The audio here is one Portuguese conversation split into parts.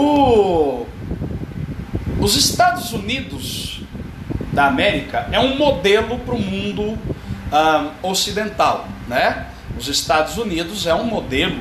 O, os Estados Unidos da América é um modelo para o mundo ah, ocidental, né? Os Estados Unidos é um modelo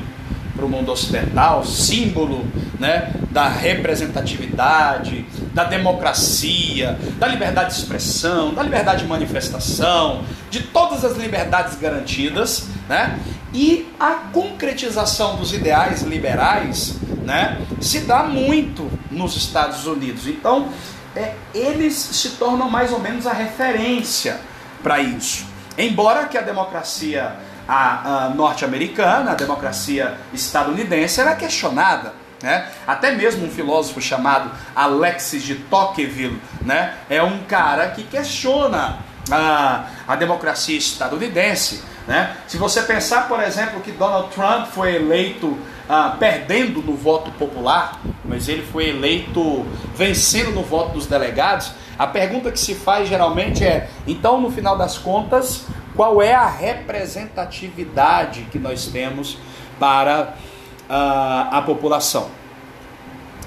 para o mundo ocidental, símbolo né, da representatividade, da democracia, da liberdade de expressão, da liberdade de manifestação, de todas as liberdades garantidas, né? E a concretização dos ideais liberais, né, se dá muito nos Estados Unidos. Então, é, eles se tornam mais ou menos a referência para isso. Embora que a democracia norte-americana, a democracia estadunidense, era questionada. Né? Até mesmo um filósofo chamado Alexis de Tocqueville né? é um cara que questiona a, a democracia estadunidense. Né? Se você pensar, por exemplo, que Donald Trump foi eleito ah, perdendo no voto popular, mas ele foi eleito vencendo no voto dos delegados, a pergunta que se faz geralmente é: então, no final das contas, qual é a representatividade que nós temos para uh, a população.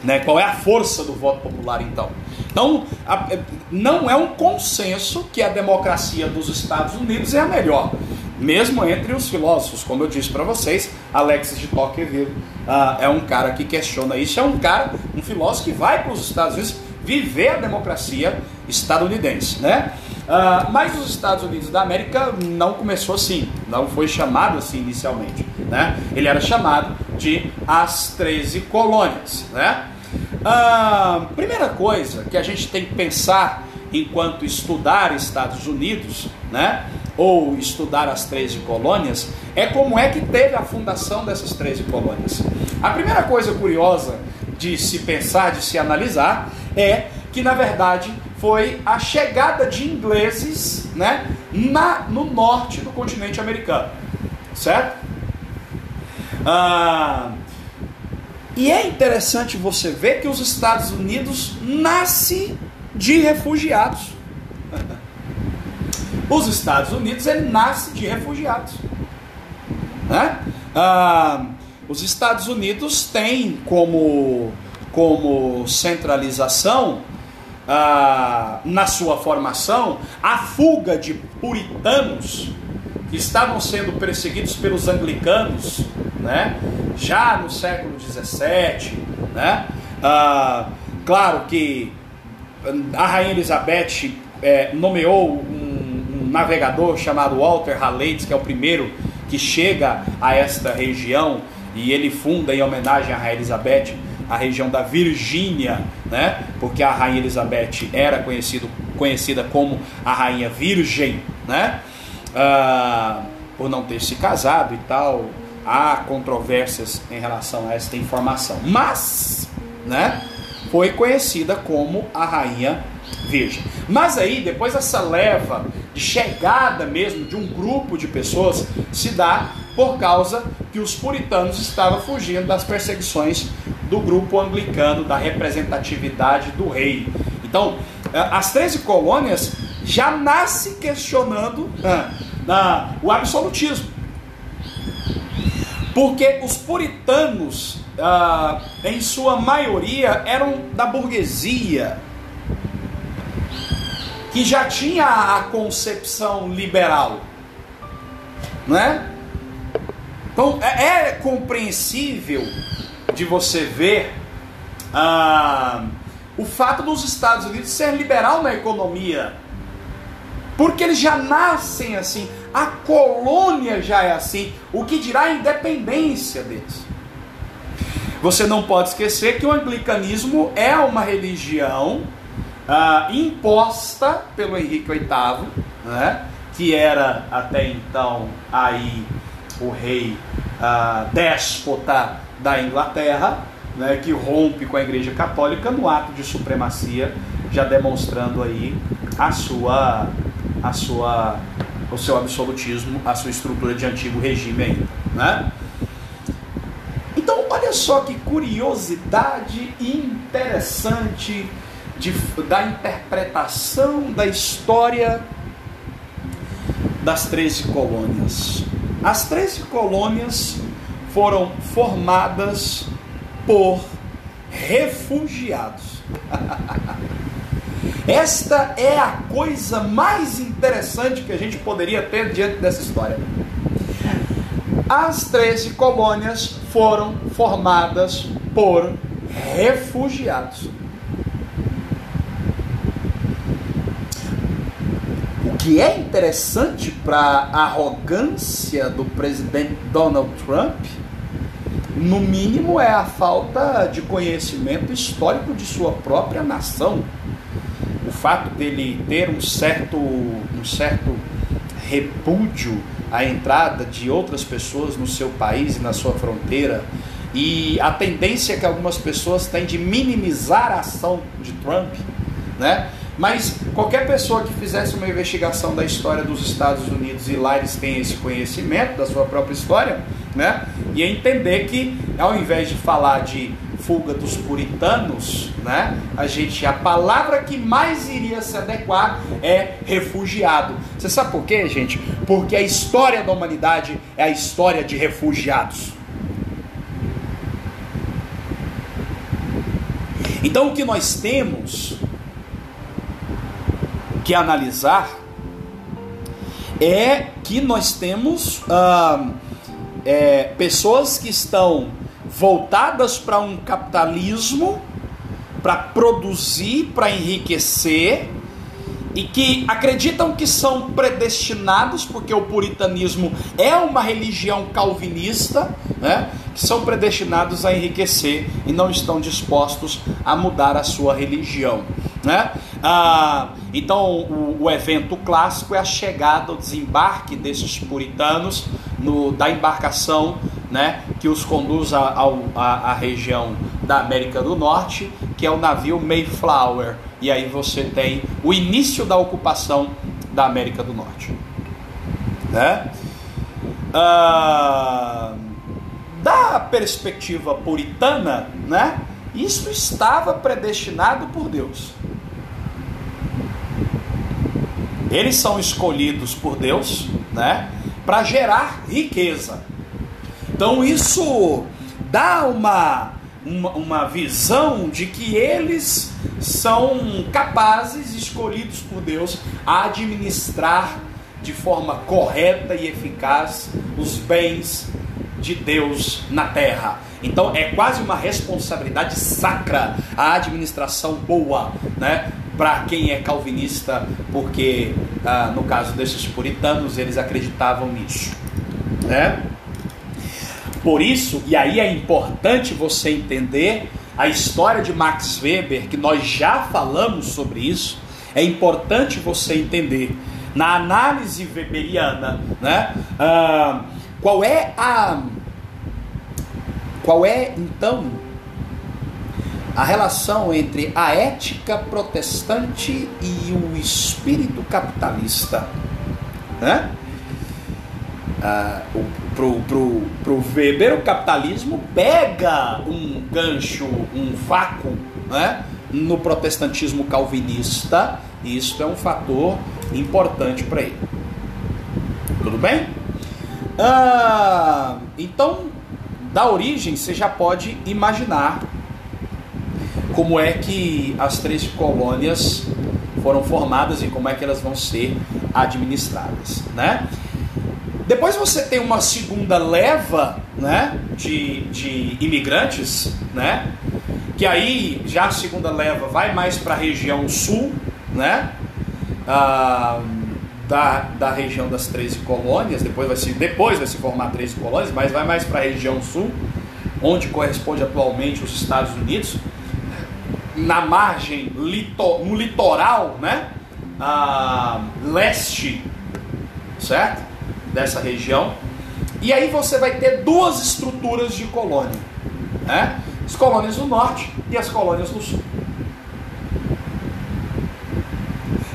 Né? Qual é a força do voto popular, então? Então, não é um consenso que a democracia dos Estados Unidos é a melhor, mesmo entre os filósofos, como eu disse para vocês, Alexis de Tocqueville uh, é um cara que questiona isso, é um cara, um filósofo que vai para os Estados Unidos viver a democracia estadunidense, né? Uh, mas os Estados Unidos da América não começou assim, não foi chamado assim inicialmente, né? Ele era chamado de as 13 colônias, né? Uh, primeira coisa que a gente tem que pensar enquanto estudar Estados Unidos, né? Ou estudar as 13 colônias, é como é que teve a fundação dessas 13 colônias. A primeira coisa curiosa de se pensar, de se analisar, é que na verdade foi a chegada de ingleses né, na, no norte do continente americano. Certo? Ah, e é interessante você ver que os Estados Unidos nasce de refugiados. Os Estados Unidos ele nasce de refugiados. Né? Ah, os Estados Unidos têm como, como centralização ah, na sua formação a fuga de puritanos que estavam sendo perseguidos pelos anglicanos, né? já no século XVII. Né? Ah, claro que a rainha Elizabeth é, nomeou um, navegador chamado Walter Halleyes, que é o primeiro que chega a esta região e ele funda em homenagem à rainha Elizabeth a região da Virgínia, né? Porque a rainha Elizabeth era conhecido, conhecida como a rainha virgem, né? Ah, por não ter se casado e tal, há controvérsias em relação a esta informação, mas, né? Foi conhecida como a rainha virgem. Mas aí, depois essa leva de chegada mesmo de um grupo de pessoas se dá por causa que os puritanos estavam fugindo das perseguições do grupo anglicano, da representatividade do rei. Então, é, as 13 colônias já nascem questionando ah, o absolutismo. Porque os puritanos, ah, em sua maioria, eram da burguesia, que já tinha a concepção liberal. Não é? Então, é, é compreensível de você ver ah, o fato dos Estados Unidos ser liberal na economia. Porque eles já nascem assim, a colônia já é assim, o que dirá a independência deles. Você não pode esquecer que o anglicanismo é uma religião ah, imposta pelo Henrique VIII, né, que era até então aí o rei ah, déspota da Inglaterra, né, que rompe com a Igreja Católica no ato de supremacia, já demonstrando aí a sua, a sua, o seu absolutismo, a sua estrutura de antigo regime ainda, né? Então, olha só que curiosidade interessante de, da interpretação da história das 13 colônias. As 13 colônias foram formadas por refugiados. Esta é a coisa mais interessante que a gente poderia ter diante dessa história. As 13 colônias foram formadas por refugiados. Que é interessante para a arrogância do presidente Donald Trump, no mínimo, é a falta de conhecimento histórico de sua própria nação. O fato dele ter um certo, um certo repúdio à entrada de outras pessoas no seu país e na sua fronteira, e a tendência que algumas pessoas têm de minimizar a ação de Trump, né? Mas qualquer pessoa que fizesse uma investigação da história dos Estados Unidos e lá eles têm esse conhecimento da sua própria história, né? Ia entender que ao invés de falar de fuga dos puritanos, né? A gente a palavra que mais iria se adequar é refugiado. Você sabe por quê, gente? Porque a história da humanidade é a história de refugiados. Então o que nós temos que analisar é que nós temos ah, é, pessoas que estão voltadas para um capitalismo para produzir, para enriquecer e que acreditam que são predestinados, porque o puritanismo é uma religião calvinista, né? que são predestinados a enriquecer e não estão dispostos a mudar a sua religião. Né? Ah, então, o, o, evento clássico é a chegada, o desembarque desses puritanos no, da embarcação né, que os conduz à região da América do Norte, que é o navio Mayflower. E aí você tem o início da ocupação da América do Norte. Né? Ah, da perspectiva puritana, né, isso estava predestinado por Deus. Eles são escolhidos por Deus, né, para gerar riqueza. Então isso dá uma, uma, uma visão de que eles são capazes, escolhidos por Deus, a administrar de forma correta e eficaz os bens de Deus na terra. Então é quase uma responsabilidade sacra a administração boa, né? Para quem é calvinista, porque ah, no caso desses puritanos eles acreditavam nisso, né? Por isso, e aí é importante você entender a história de Max Weber, que nós já falamos sobre isso, é importante você entender na análise weberiana, né? Ah, qual é a qual é então a relação entre a ética protestante e o espírito capitalista? Né? Ah, pro, pro, pro Weber, o capitalismo pega um gancho, um vácuo né? no protestantismo calvinista, e isso é um fator importante para ele. Tudo bem? Ah, então, da origem, você já pode imaginar como é que as três colônias foram formadas e como é que elas vão ser administradas, né? Depois você tem uma segunda leva, né, de, de imigrantes, né? Que aí já a segunda leva vai mais para a região sul, né? Ah, da, da região das 13 colônias, depois vai, se, depois vai se formar 13 colônias, mas vai mais para a região sul, onde corresponde atualmente os Estados Unidos, na margem, no litoral, né? Ah, leste, certo? Dessa região. E aí você vai ter duas estruturas de colônia, né? As colônias do norte e as colônias do sul.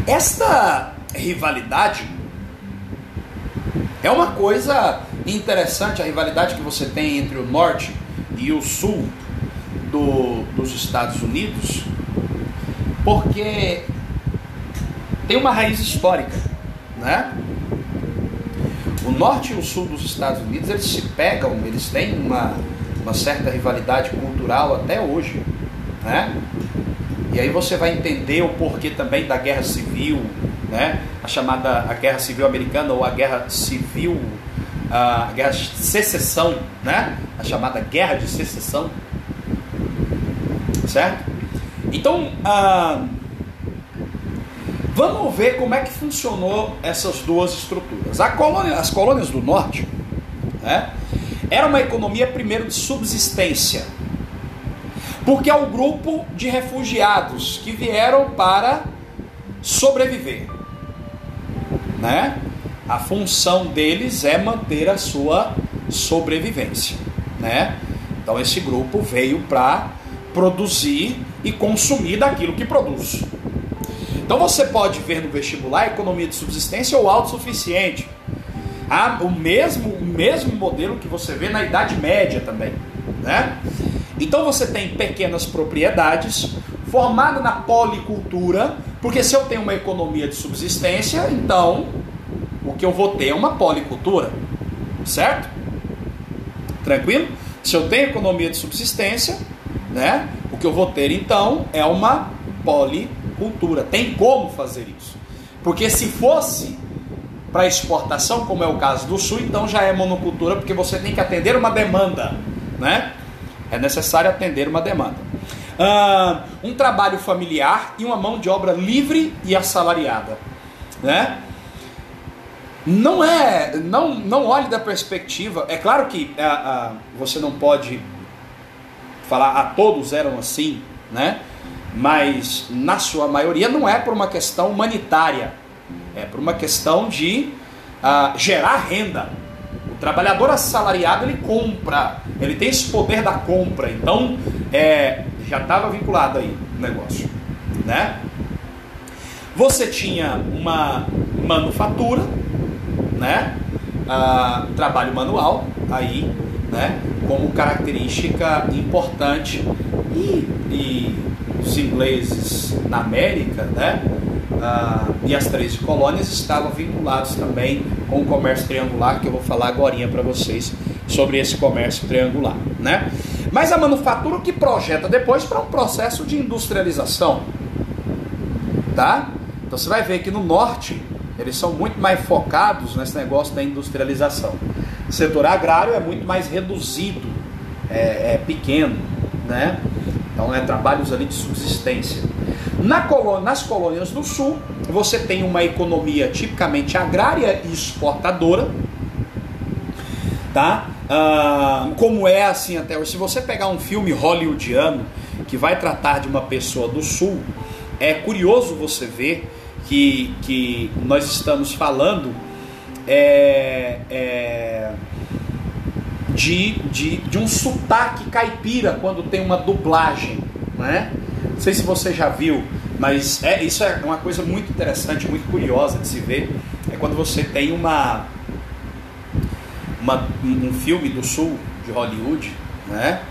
Esta rivalidade é uma coisa interessante a rivalidade que você tem entre o norte e o sul do, dos Estados Unidos, porque tem uma raiz histórica, né? O norte e o sul dos Estados Unidos eles se pegam, eles têm uma, uma certa rivalidade cultural até hoje, né? E aí você vai entender o porquê também da guerra civil, né? A chamada a guerra civil americana ou a guerra civil, a guerra de secessão, né? A chamada guerra de secessão, certo? Então, ah, vamos ver como é que funcionou essas duas estruturas. Colônia, as colônias do norte, né? Era uma economia primeiro de subsistência porque é um grupo de refugiados que vieram para sobreviver. Né? A função deles é manter a sua sobrevivência. Né? Então esse grupo veio para produzir e consumir daquilo que produz. Então você pode ver no vestibular economia de subsistência ou autossuficiente. Ah, o mesmo, o mesmo modelo que você vê na Idade Média também. Né? Então você tem pequenas propriedades formado na policultura, porque se eu tenho uma economia de subsistência, então o que eu vou ter é uma policultura, certo? Tranquilo? Se eu tenho economia de subsistência, né? O que eu vou ter então é uma policultura. Tem como fazer isso? Porque se fosse para exportação, como é o caso do sul, então já é monocultura, porque você tem que atender uma demanda, né? É necessário atender uma demanda. Uh, um trabalho familiar e uma mão de obra livre e assalariada. Né? Não é, não, não olhe da perspectiva. É claro que uh, uh, você não pode falar a todos eram assim, né? Mas na sua maioria não é por uma questão humanitária, é por uma questão de gerar renda. O trabalhador assalariado ele compra, ele tem esse poder da compra, então é, já estava vinculado aí o negócio, né? Você tinha uma manufatura, né? Ah, trabalho manual aí, né? Como característica importante e, e os ingleses na América, né? ah, e as 13 colônias estavam vinculados também com o comércio triangular, que eu vou falar agora para vocês sobre esse comércio triangular. Né? Mas a manufatura que projeta depois para um processo de industrialização. Tá? Então você vai ver que no norte eles são muito mais focados nesse negócio da industrialização. O setor agrário é muito mais reduzido, é, é pequeno, né? Então é trabalhos ali de subsistência. Na colônia, nas colônias do sul, você tem uma economia tipicamente agrária e exportadora, tá? Ah, como é assim até hoje. Se você pegar um filme hollywoodiano que vai tratar de uma pessoa do sul, é curioso você ver que, que nós estamos falando é, é, de, de, de um sotaque caipira quando tem uma dublagem, né? Não sei se você já viu, mas é, isso é uma coisa muito interessante, muito curiosa de se ver. É quando você tem uma, uma um filme do sul de Hollywood, né?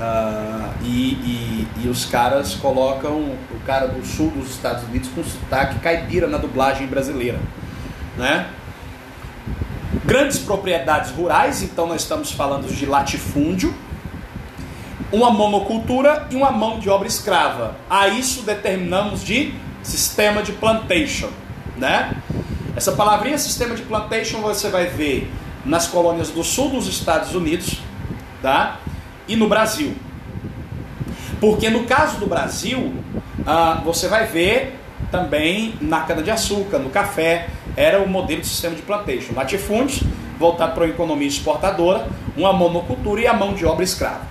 Uh, e, e, e, os caras colocam o cara do sul dos Estados Unidos com sotaque caipira na dublagem brasileira, né? Grandes propriedades rurais, então nós estamos falando de latifúndio, uma monocultura e uma mão de obra escrava. A isso determinamos de sistema de plantation, né? Essa palavrinha sistema de plantation você vai ver nas colônias do sul dos Estados Unidos, tá? E no Brasil. Porque no caso do Brasil, ah, você vai ver também na cana-de-açúcar, no café, era o modelo de sistema de plantation. Latifúndios, voltado para uma economia exportadora, uma monocultura e a mão de obra escrava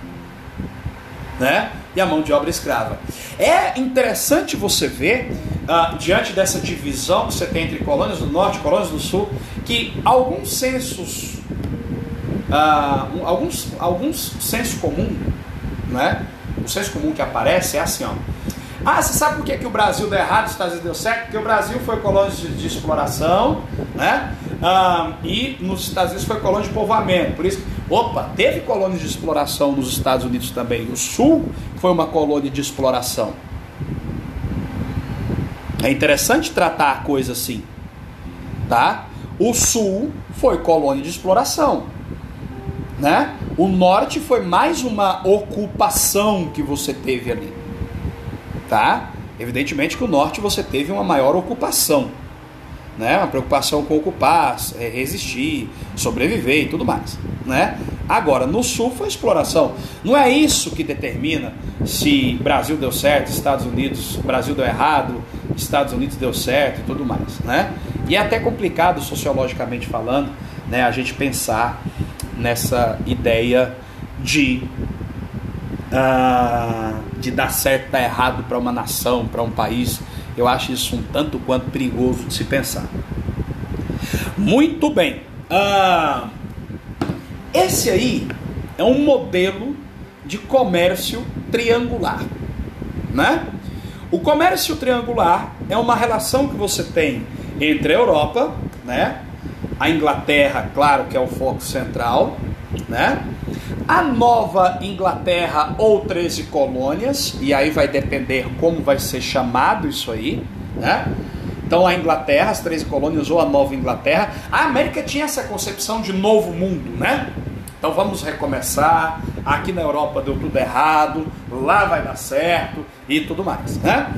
né? E a mão de obra escrava. É interessante você ver, uh, diante dessa divisão que você tem entre colônias do norte e colônias do sul, que alguns sensos, uh, alguns, alguns senso comum, né? O senso comum que aparece é assim, ó. Ah, você sabe por que, que o Brasil deu errado, os Estados Unidos deu certo? Porque o Brasil foi colônia de, de exploração, né? Ah, e nos Estados Unidos foi colônia de povoamento. Por isso, opa, teve colônias de exploração nos Estados Unidos também. O Sul foi uma colônia de exploração. É interessante tratar a coisa assim, tá? O Sul foi colônia de exploração, né? O Norte foi mais uma ocupação que você teve ali tá? Evidentemente que o norte você teve uma maior ocupação, né? Uma preocupação com ocupar, é, resistir, sobreviver e tudo mais, né? Agora, no sul foi exploração. Não é isso que determina se Brasil deu certo, Estados Unidos, Brasil deu errado, Estados Unidos deu certo e tudo mais, né? E é até complicado sociologicamente falando, né, a gente pensar nessa ideia de uh, de dar certo, dar errado para uma nação, para um país. Eu acho isso um tanto quanto perigoso de se pensar. Muito bem. Uh, esse aí é um modelo de comércio triangular, né? O comércio triangular é uma relação que você tem entre a Europa, né? A Inglaterra, claro que é o foco central, né? A Nova Inglaterra ou 13 colônias, e aí vai depender como vai ser chamado isso aí, né? Então a Inglaterra, as 13 colônias ou a Nova Inglaterra, a América tinha essa concepção de novo mundo, né? Então vamos recomeçar. Aqui na Europa deu tudo errado, lá vai dar certo e tudo mais, né?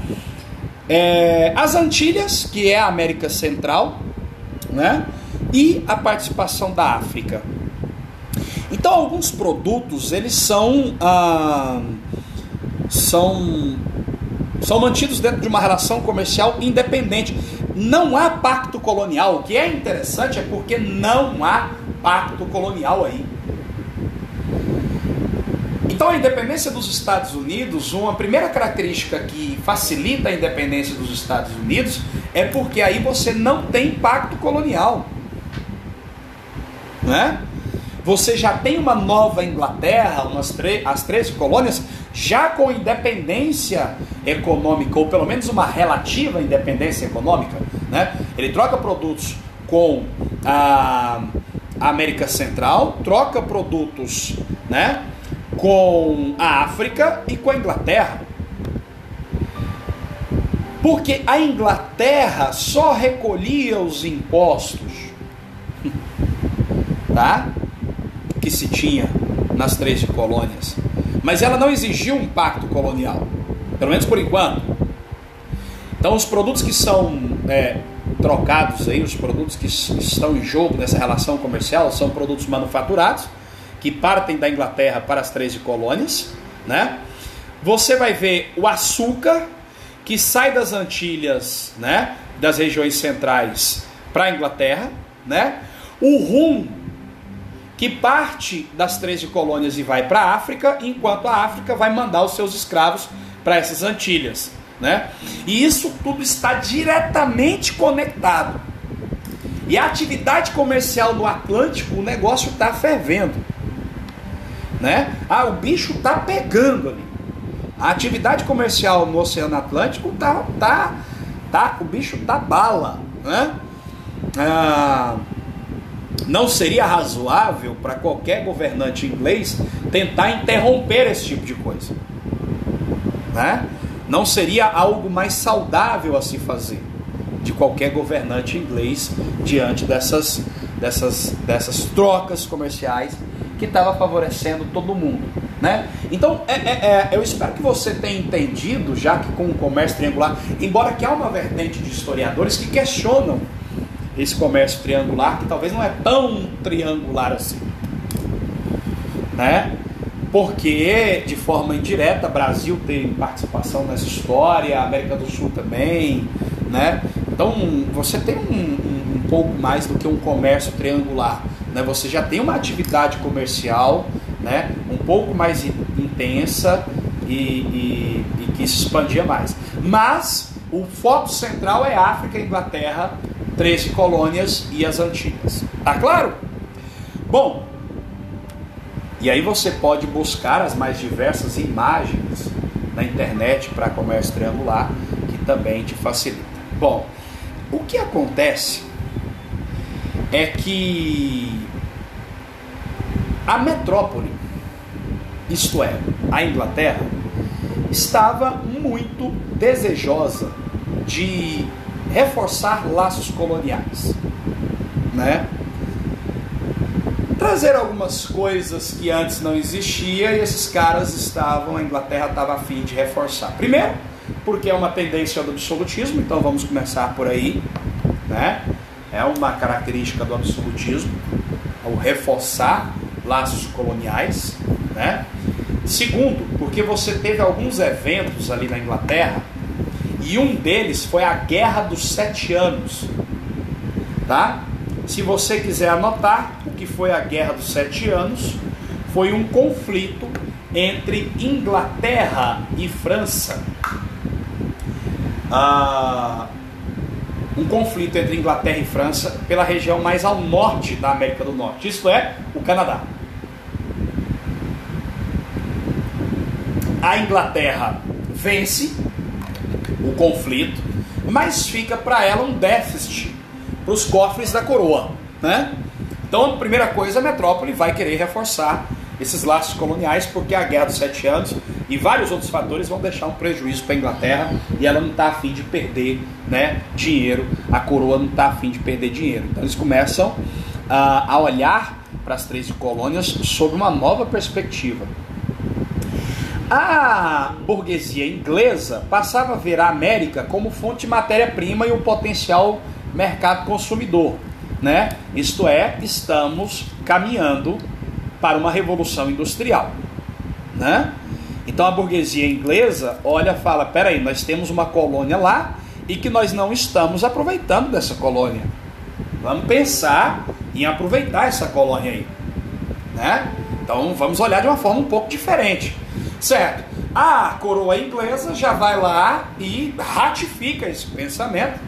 É, as Antilhas, que é a América Central, né? E a participação da África. Então alguns produtos eles são ah, são são mantidos dentro de uma relação comercial independente. Não há pacto colonial. O que é interessante é porque não há pacto colonial aí. Então, a independência dos Estados Unidos, uma primeira característica que facilita a independência dos Estados Unidos é porque aí você não tem pacto colonial. Né? Você já tem uma nova Inglaterra, umas as 13 colônias, já com independência econômica, ou pelo menos uma relativa independência econômica. Né? Ele troca produtos com a América Central, troca produtos né, com a África e com a Inglaterra. Porque a Inglaterra só recolhia os impostos, tá? Que se tinha nas 13 colônias. Mas ela não exigiu um pacto colonial, pelo menos por enquanto. Então, os produtos que são é, trocados aí, os produtos que estão em jogo nessa relação comercial, são produtos manufaturados que partem da Inglaterra para as 13 colônias, né? Você vai ver o açúcar que sai das Antilhas, né, das regiões centrais para a Inglaterra, né? O rum que parte das 13 colônias e vai para a África, enquanto a África vai mandar os seus escravos para essas Antilhas, né? E isso tudo está diretamente conectado. E a atividade comercial no Atlântico, o negócio está fervendo né? Ah, o bicho tá pegando ali. A atividade comercial no Oceano Atlântico tá, tá, tá, o bicho tá bala, né? Ah, não seria razoável para qualquer governante inglês tentar interromper esse tipo de coisa, né? Não seria algo mais saudável a se fazer de qualquer governante inglês diante dessas, dessas, dessas trocas comerciais que estava favorecendo todo mundo. Né? Então, é, é, é, eu espero que você tenha entendido, já que com o comércio triangular, embora que há uma vertente de historiadores que questionam esse comércio triangular, que talvez não é tão triangular assim. Né? Porque, de forma indireta, Brasil tem participação nessa história, América do Sul também. Né? Então, você tem um, um, um pouco mais do que um comércio triangular né, você já tem uma atividade comercial né, um pouco mais intensa e, e, e que se expandia mais. Mas o foco central é África, Inglaterra, 13 colônias e as Antilhas. Tá claro? Bom, e aí você pode buscar as mais diversas imagens na internet para comércio triangular, que também te facilita. Bom, o que acontece é que a metrópole, isto é, a Inglaterra, estava muito desejosa de reforçar laços coloniais, né? Trazer algumas coisas que antes não existia e esses caras estavam, a Inglaterra estava a fim de reforçar. Primeiro, porque é uma tendência do absolutismo, então vamos começar por aí, né? É uma característica do absolutismo, o reforçar laços coloniais, né? Segundo, porque você teve alguns eventos ali na Inglaterra e um deles foi a Guerra dos Sete Anos, tá? Se você quiser anotar o que foi a Guerra dos Sete Anos, foi um conflito entre Inglaterra e França. Ah, um conflito entre Inglaterra e França pela região mais ao norte da América do Norte, isto é, o Canadá. A Inglaterra vence o conflito, mas fica para ela um déficit para os cofres da coroa, né? Então, a primeira coisa, a metrópole vai querer reforçar esses laços coloniais, porque a Guerra dos Sete Anos e vários outros fatores vão deixar um prejuízo para a Inglaterra e ela não está afim de perder né, dinheiro, a coroa não está afim de perder dinheiro. Então eles começam uh, a olhar para as 13 colônias sob uma nova perspectiva. A burguesia inglesa passava a ver a América como fonte de matéria-prima e um potencial mercado consumidor. Né? Isto é, estamos caminhando para uma revolução industrial. Né? Então a burguesia inglesa olha fala: peraí, nós temos uma colônia lá e que nós não estamos aproveitando dessa colônia. Vamos pensar em aproveitar essa colônia aí. Né? Então vamos olhar de uma forma um pouco diferente. Certo? A coroa inglesa já vai lá e ratifica esse pensamento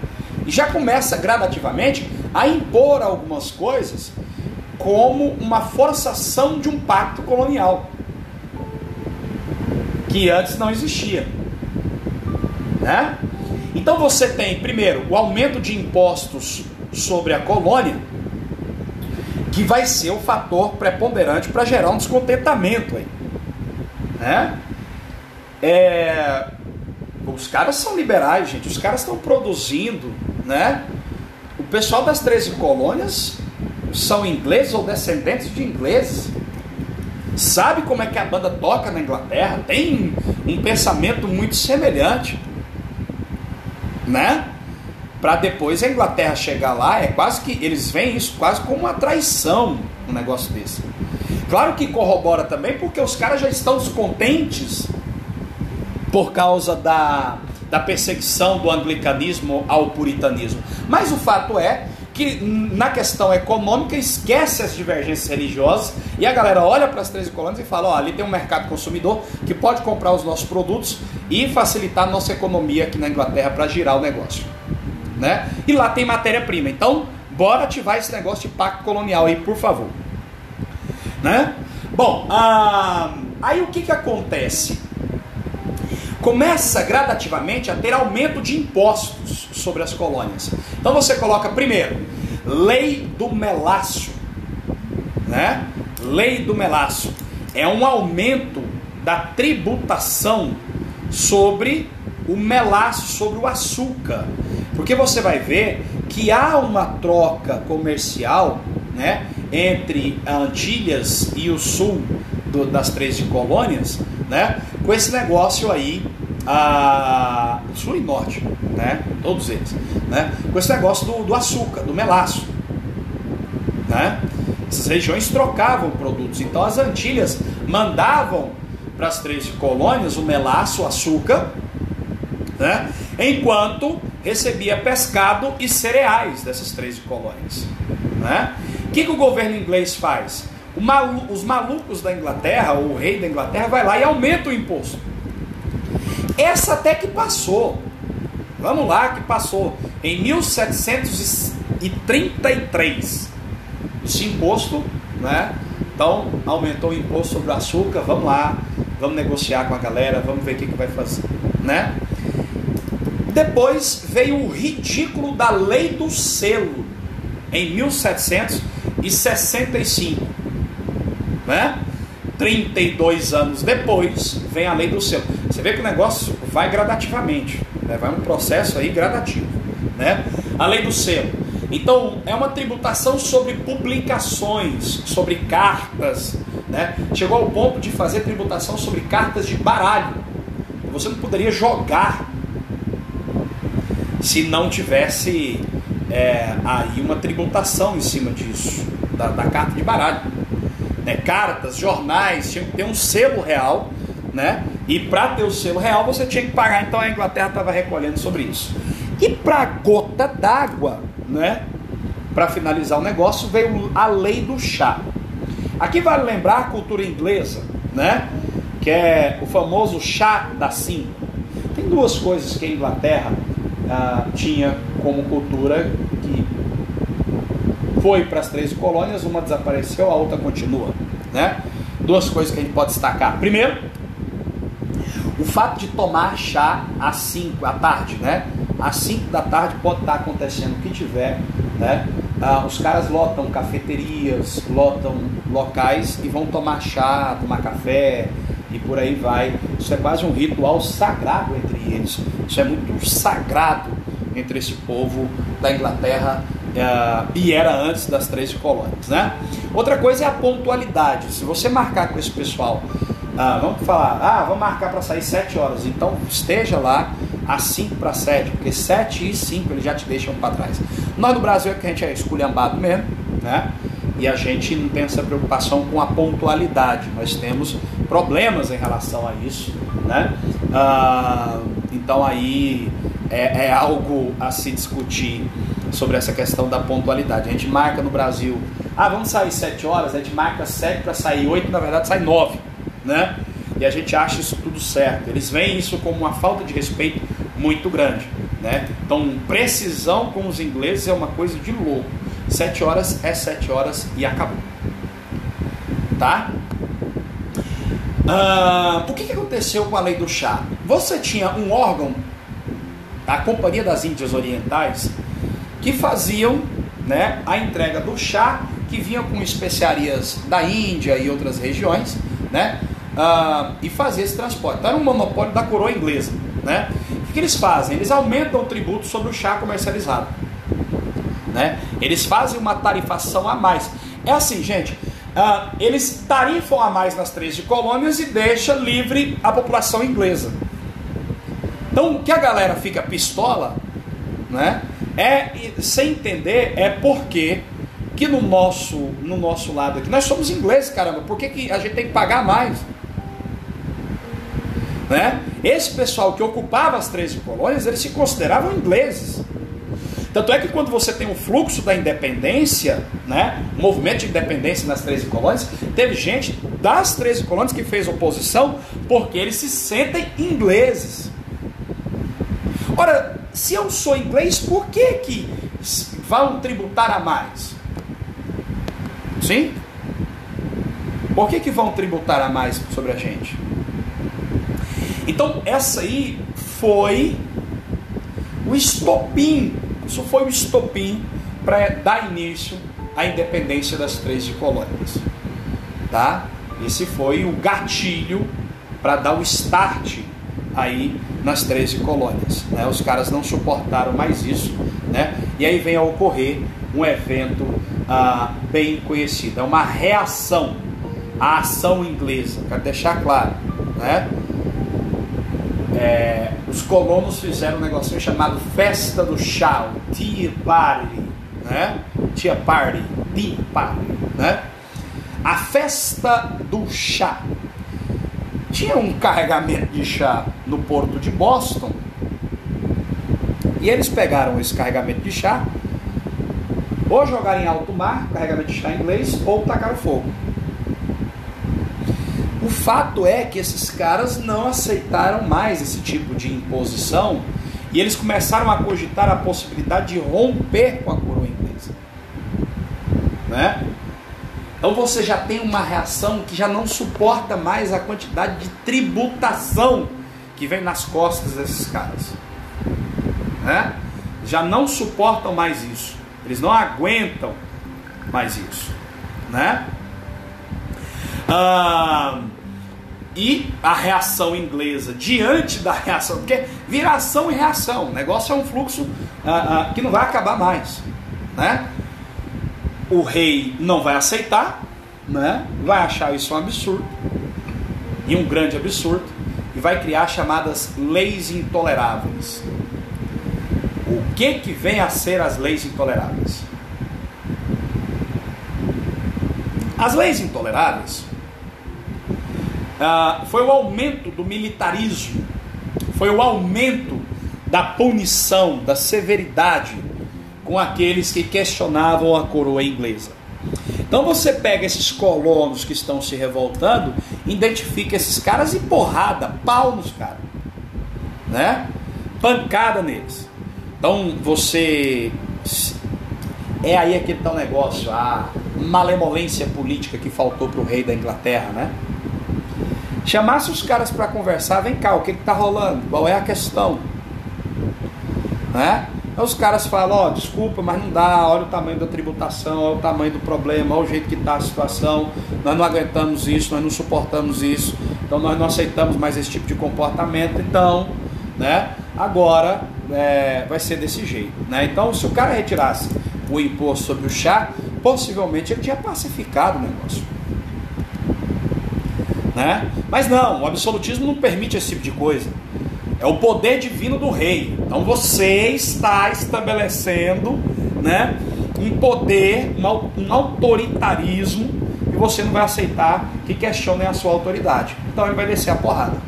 e já começa gradativamente a impor algumas coisas como uma forçação de um pacto colonial que antes não existia. Né? Então você tem, primeiro, o aumento de impostos sobre a colônia, que vai ser o fator preponderante para gerar um descontentamento aí. Né? É... Os caras são liberais, gente. Os caras estão produzindo, né? O pessoal das 13 colônias são ingleses ou descendentes de ingleses sabe como é que a banda toca na Inglaterra, tem um pensamento muito semelhante, né? Para depois a Inglaterra chegar lá, é quase que eles veem isso quase como uma traição, um negócio desse. Claro que corrobora também porque os caras já estão descontentes por causa da, da perseguição do anglicanismo ao puritanismo. Mas o fato é que na questão econômica esquece as divergências religiosas e a galera olha para as 13 colônias e fala: ó, ali tem um mercado consumidor que pode comprar os nossos produtos e facilitar a nossa economia aqui na Inglaterra para girar o negócio. Né? E lá tem matéria-prima. Então, bora ativar esse negócio de pacto colonial aí, por favor. Né? Bom, ah, aí o que, que acontece? Começa gradativamente a ter aumento de impostos sobre as colônias. Então você coloca primeiro, lei do melaço, né? Lei do melaço é um aumento da tributação sobre o melaço, sobre o açúcar. Porque você vai ver que há uma troca comercial, né, entre Antilhas e o sul do, das 13 colônias, né, com esse negócio aí a sul e norte, né? Todos eles, né? Com esse negócio do, do açúcar, do melaço, né? Essas regiões trocavam produtos, então as Antilhas mandavam para as 13 colônias o melaço, o açúcar, né? Enquanto recebia pescado e cereais dessas 13 colônias, né? Que, que o governo inglês faz? Malu, os malucos da Inglaterra, o rei da Inglaterra, vai lá e aumenta o imposto essa até que passou. Vamos lá, que passou em 1733. Esse imposto, né? Então, aumentou o imposto sobre o açúcar. Vamos lá, vamos negociar com a galera, vamos ver o que, que vai fazer, né? Depois veio o ridículo da lei do selo em 1765, né? 32 anos depois vem a lei do selo. Você vê que o negócio vai gradativamente, né? vai um processo aí gradativo. Né? A lei do selo. Então, é uma tributação sobre publicações, sobre cartas. Né? Chegou ao ponto de fazer tributação sobre cartas de baralho. Você não poderia jogar se não tivesse é, aí uma tributação em cima disso, da, da carta de baralho. Né? Cartas, jornais, tinha que ter um selo real, né? E para ter o selo real você tinha que pagar, então a Inglaterra estava recolhendo sobre isso. E para gota d'água, né? Para finalizar o negócio, veio a lei do chá. Aqui vale lembrar a cultura inglesa, né? Que é o famoso chá da cinco. Tem duas coisas que a Inglaterra ah, tinha como cultura que foi para as três colônias, uma desapareceu, a outra continua, né? Duas coisas que a gente pode destacar. Primeiro, o fato de tomar chá às 5 à tarde, né? Às 5 da tarde pode estar acontecendo o que tiver, né? Ah, os caras lotam cafeterias, lotam locais e vão tomar chá, tomar café e por aí vai. Isso é quase um ritual sagrado entre eles. Isso é muito sagrado entre esse povo da Inglaterra Uh, e era antes das 13 colônias, né? Outra coisa é a pontualidade. Se você marcar com esse pessoal ah, vamos falar, ah, vamos marcar para sair 7 horas. Então esteja lá às 5 para 7, porque 7 e 5 eles já te deixam para trás. Nós no Brasil é que a gente é esculhambado mesmo, né? E a gente não tem essa preocupação com a pontualidade. Nós temos problemas em relação a isso, né? Ah, então aí é, é algo a se discutir sobre essa questão da pontualidade. A gente marca no Brasil, ah, vamos sair 7 horas, a gente marca 7 para sair 8, na verdade sai 9 né? E a gente acha isso tudo certo. Eles veem isso como uma falta de respeito muito grande, né? Então, precisão com os ingleses é uma coisa de louco. Sete horas é sete horas e acabou. Tá? Ah, o que, que aconteceu com a lei do chá? Você tinha um órgão, a Companhia das Índias Orientais, que faziam né, a entrega do chá que vinha com especiarias da Índia e outras regiões, né? ah, e fazer esse transporte. Então era um monopólio da coroa inglesa. Né? O que, eles fazem? Eles aumentam o tributo sobre o chá comercializado. Né? Eles fazem uma tarifação a mais. É assim, gente. Ah, eles tarifam a mais nas 13 colônias e deixa livre a população inglesa. Então o que a galera fica pistola, né? É sem entender é porque que no nosso no nosso lado aqui nós somos ingleses, caramba. Por que, que a gente tem que pagar mais? Né? Esse pessoal que ocupava as 13 colônias, eles se consideravam ingleses. Tanto é que quando você tem o fluxo da independência, né, o movimento de independência nas 13 colônias, teve gente das 13 colônias que fez oposição porque eles se sentem ingleses. Ora, se eu sou inglês, por que que vão tributar a mais? Sim? Por que que vão tributar a mais sobre a gente? Então, essa aí foi o estopim, isso foi o estopim para dar início à independência das 13 colônias. Tá? Esse foi o gatilho para dar o start aí nas 13 colônias. Né? Os caras não suportaram mais isso, né? e aí vem a ocorrer um evento ah, bem conhecido. É uma reação à ação inglesa, quero deixar claro. Né? é, os colonos fizeram um negocinho chamado Festa do Chá, Tea Party, né? Tea Party, Tea Party, né? A festa do chá. Tinha um carregamento de chá no porto de Boston e eles pegaram esse carregamento de chá, ou jogaram em alto mar, carregamento de chá em inglês, ou tacaram fogo. O fato é que esses caras não aceitaram mais esse tipo de imposição e eles começaram a cogitar a possibilidade de romper com a coroa inglesa. Né? Então você já tem uma reação que já não suporta mais a quantidade de tributação que vem nas costas desses caras. Né? Já não suportam mais isso. Eles não aguentam mais isso. Né? Ah, e a reação inglesa diante da reação, porque vira ação e reação, o negócio é um fluxo ah, ah, que não vai acabar mais, né? O rei não vai aceitar, né? Vai achar isso um absurdo e um grande absurdo e vai criar chamadas leis intoleráveis. O, que que vem a ser as leis intoleráveis? As leis intoleráveis ah, foi o aumento do militarismo, foi o aumento da punição, da severidade com aqueles que questionavam a coroa inglesa. Então você pega esses colonos que estão se revoltando, identifica esses caras e porrada, pau nos caras, né? Pancada neles. Então você é aí aquele tal negócio, a malemolência política que faltou para o rei da Inglaterra, né? Chamasse os caras para conversar, vem cá, o que está rolando? Qual é a questão? Né? Aí os caras falam, ó, oh, desculpa, mas não dá, olha o tamanho da tributação, olha o tamanho do problema, olha o jeito que está a situação, nós não aguentamos isso, nós não suportamos isso, então nós não aceitamos mais esse tipo de comportamento, então, né, agora é, vai ser desse jeito, né? Então, se o cara retirasse o imposto sobre o chá, possivelmente ele tinha pacificado o negócio. Né? Mas não, o absolutismo não permite esse tipo de coisa. É o poder divino do rei. Então você está estabelecendo né, um poder, um autoritarismo, e você não vai aceitar que questionem a sua autoridade. Então ele vai descer a porrada.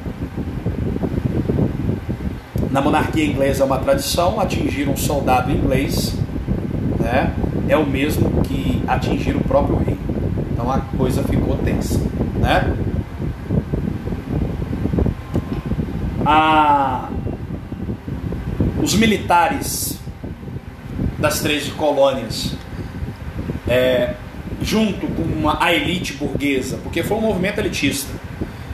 Na monarquia inglesa é uma tradição atingir um soldado inglês né, é o mesmo que atingir o próprio rei. Então a coisa ficou tensa. Né? A, os militares das três colônias, é, junto com uma, a elite burguesa, porque foi um movimento elitista,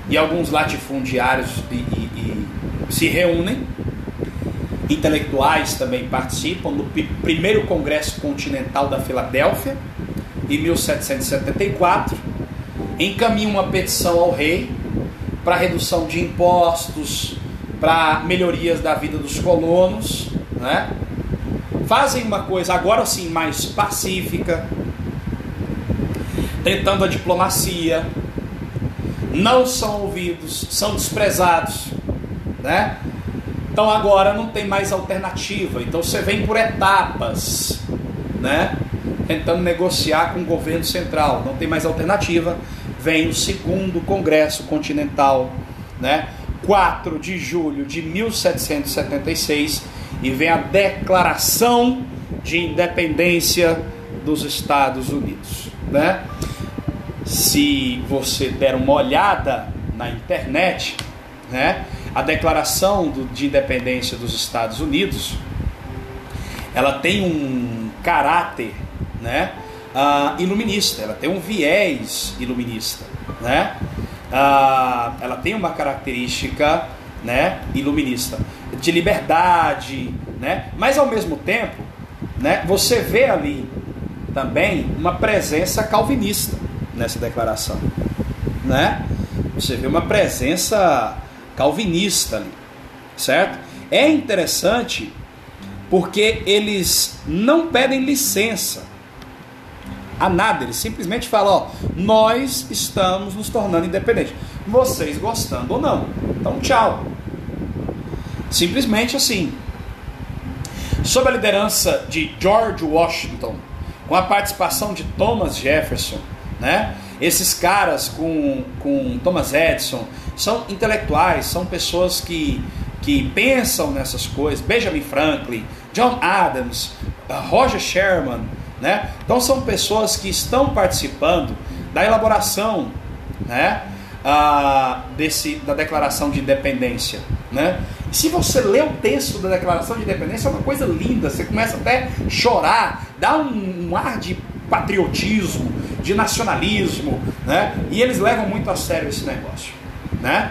e alguns latifundiários e, e, e se reúnem, intelectuais também participam do primeiro Congresso Continental da Filadélfia, em 1774, encaminham uma petição ao rei para redução de impostos, para melhorias da vida dos colonos, né? Fazem uma coisa agora sim mais pacífica, tentando a diplomacia, não são ouvidos, são desprezados, né? Então agora não tem mais alternativa. Então você vem por etapas, né? Tentando negociar com o governo central. Não tem mais alternativa. Vem o segundo Congresso Continental, né? 4 de julho de 1776 e vem a Declaração de Independência dos Estados Unidos, né? Se você der uma olhada na internet, né, a Declaração de Independência dos Estados Unidos, ela tem um caráter, né, uh, iluminista, ela tem um viés iluminista, né? Ah, ela tem uma característica né, iluminista, de liberdade, né? mas ao mesmo tempo né, você vê ali também uma presença calvinista nessa declaração. Né? Você vê uma presença calvinista ali, certo? É interessante porque eles não pedem licença a nada. Ele simplesmente fala: ó, nós estamos nos tornando independentes. Vocês gostando ou não. Então, tchau. Simplesmente assim. Sob a liderança de George Washington, com a participação de Thomas Jefferson, né? Esses caras com, com Thomas Edison são intelectuais, são pessoas que, que pensam nessas coisas. Benjamin Franklin, John Adams, Roger Sherman, né? Então são pessoas que estão participando da elaboração né, a, desse, da Declaração de Independência. Né? Se você lê o texto da Declaração de Independência, é uma coisa linda, você começa até a chorar, dá um, um ar de patriotismo, de nacionalismo, né? e eles levam muito a sério esse negócio. Né?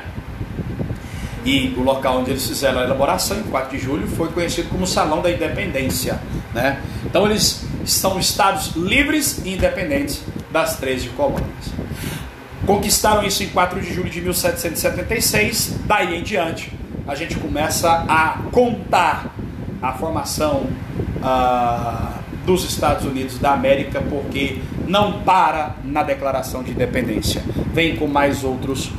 E o local onde eles fizeram a elaboração, em 4 de julho, foi conhecido como Salão da Independência. Né? Então eles são estados livres e independentes das 13 colônias. Conquistaram isso em 4 de julho de 1776, daí em diante a gente começa a contar a formação uh, dos Estados Unidos da América, porque não para na declaração de independência. Vem com mais outros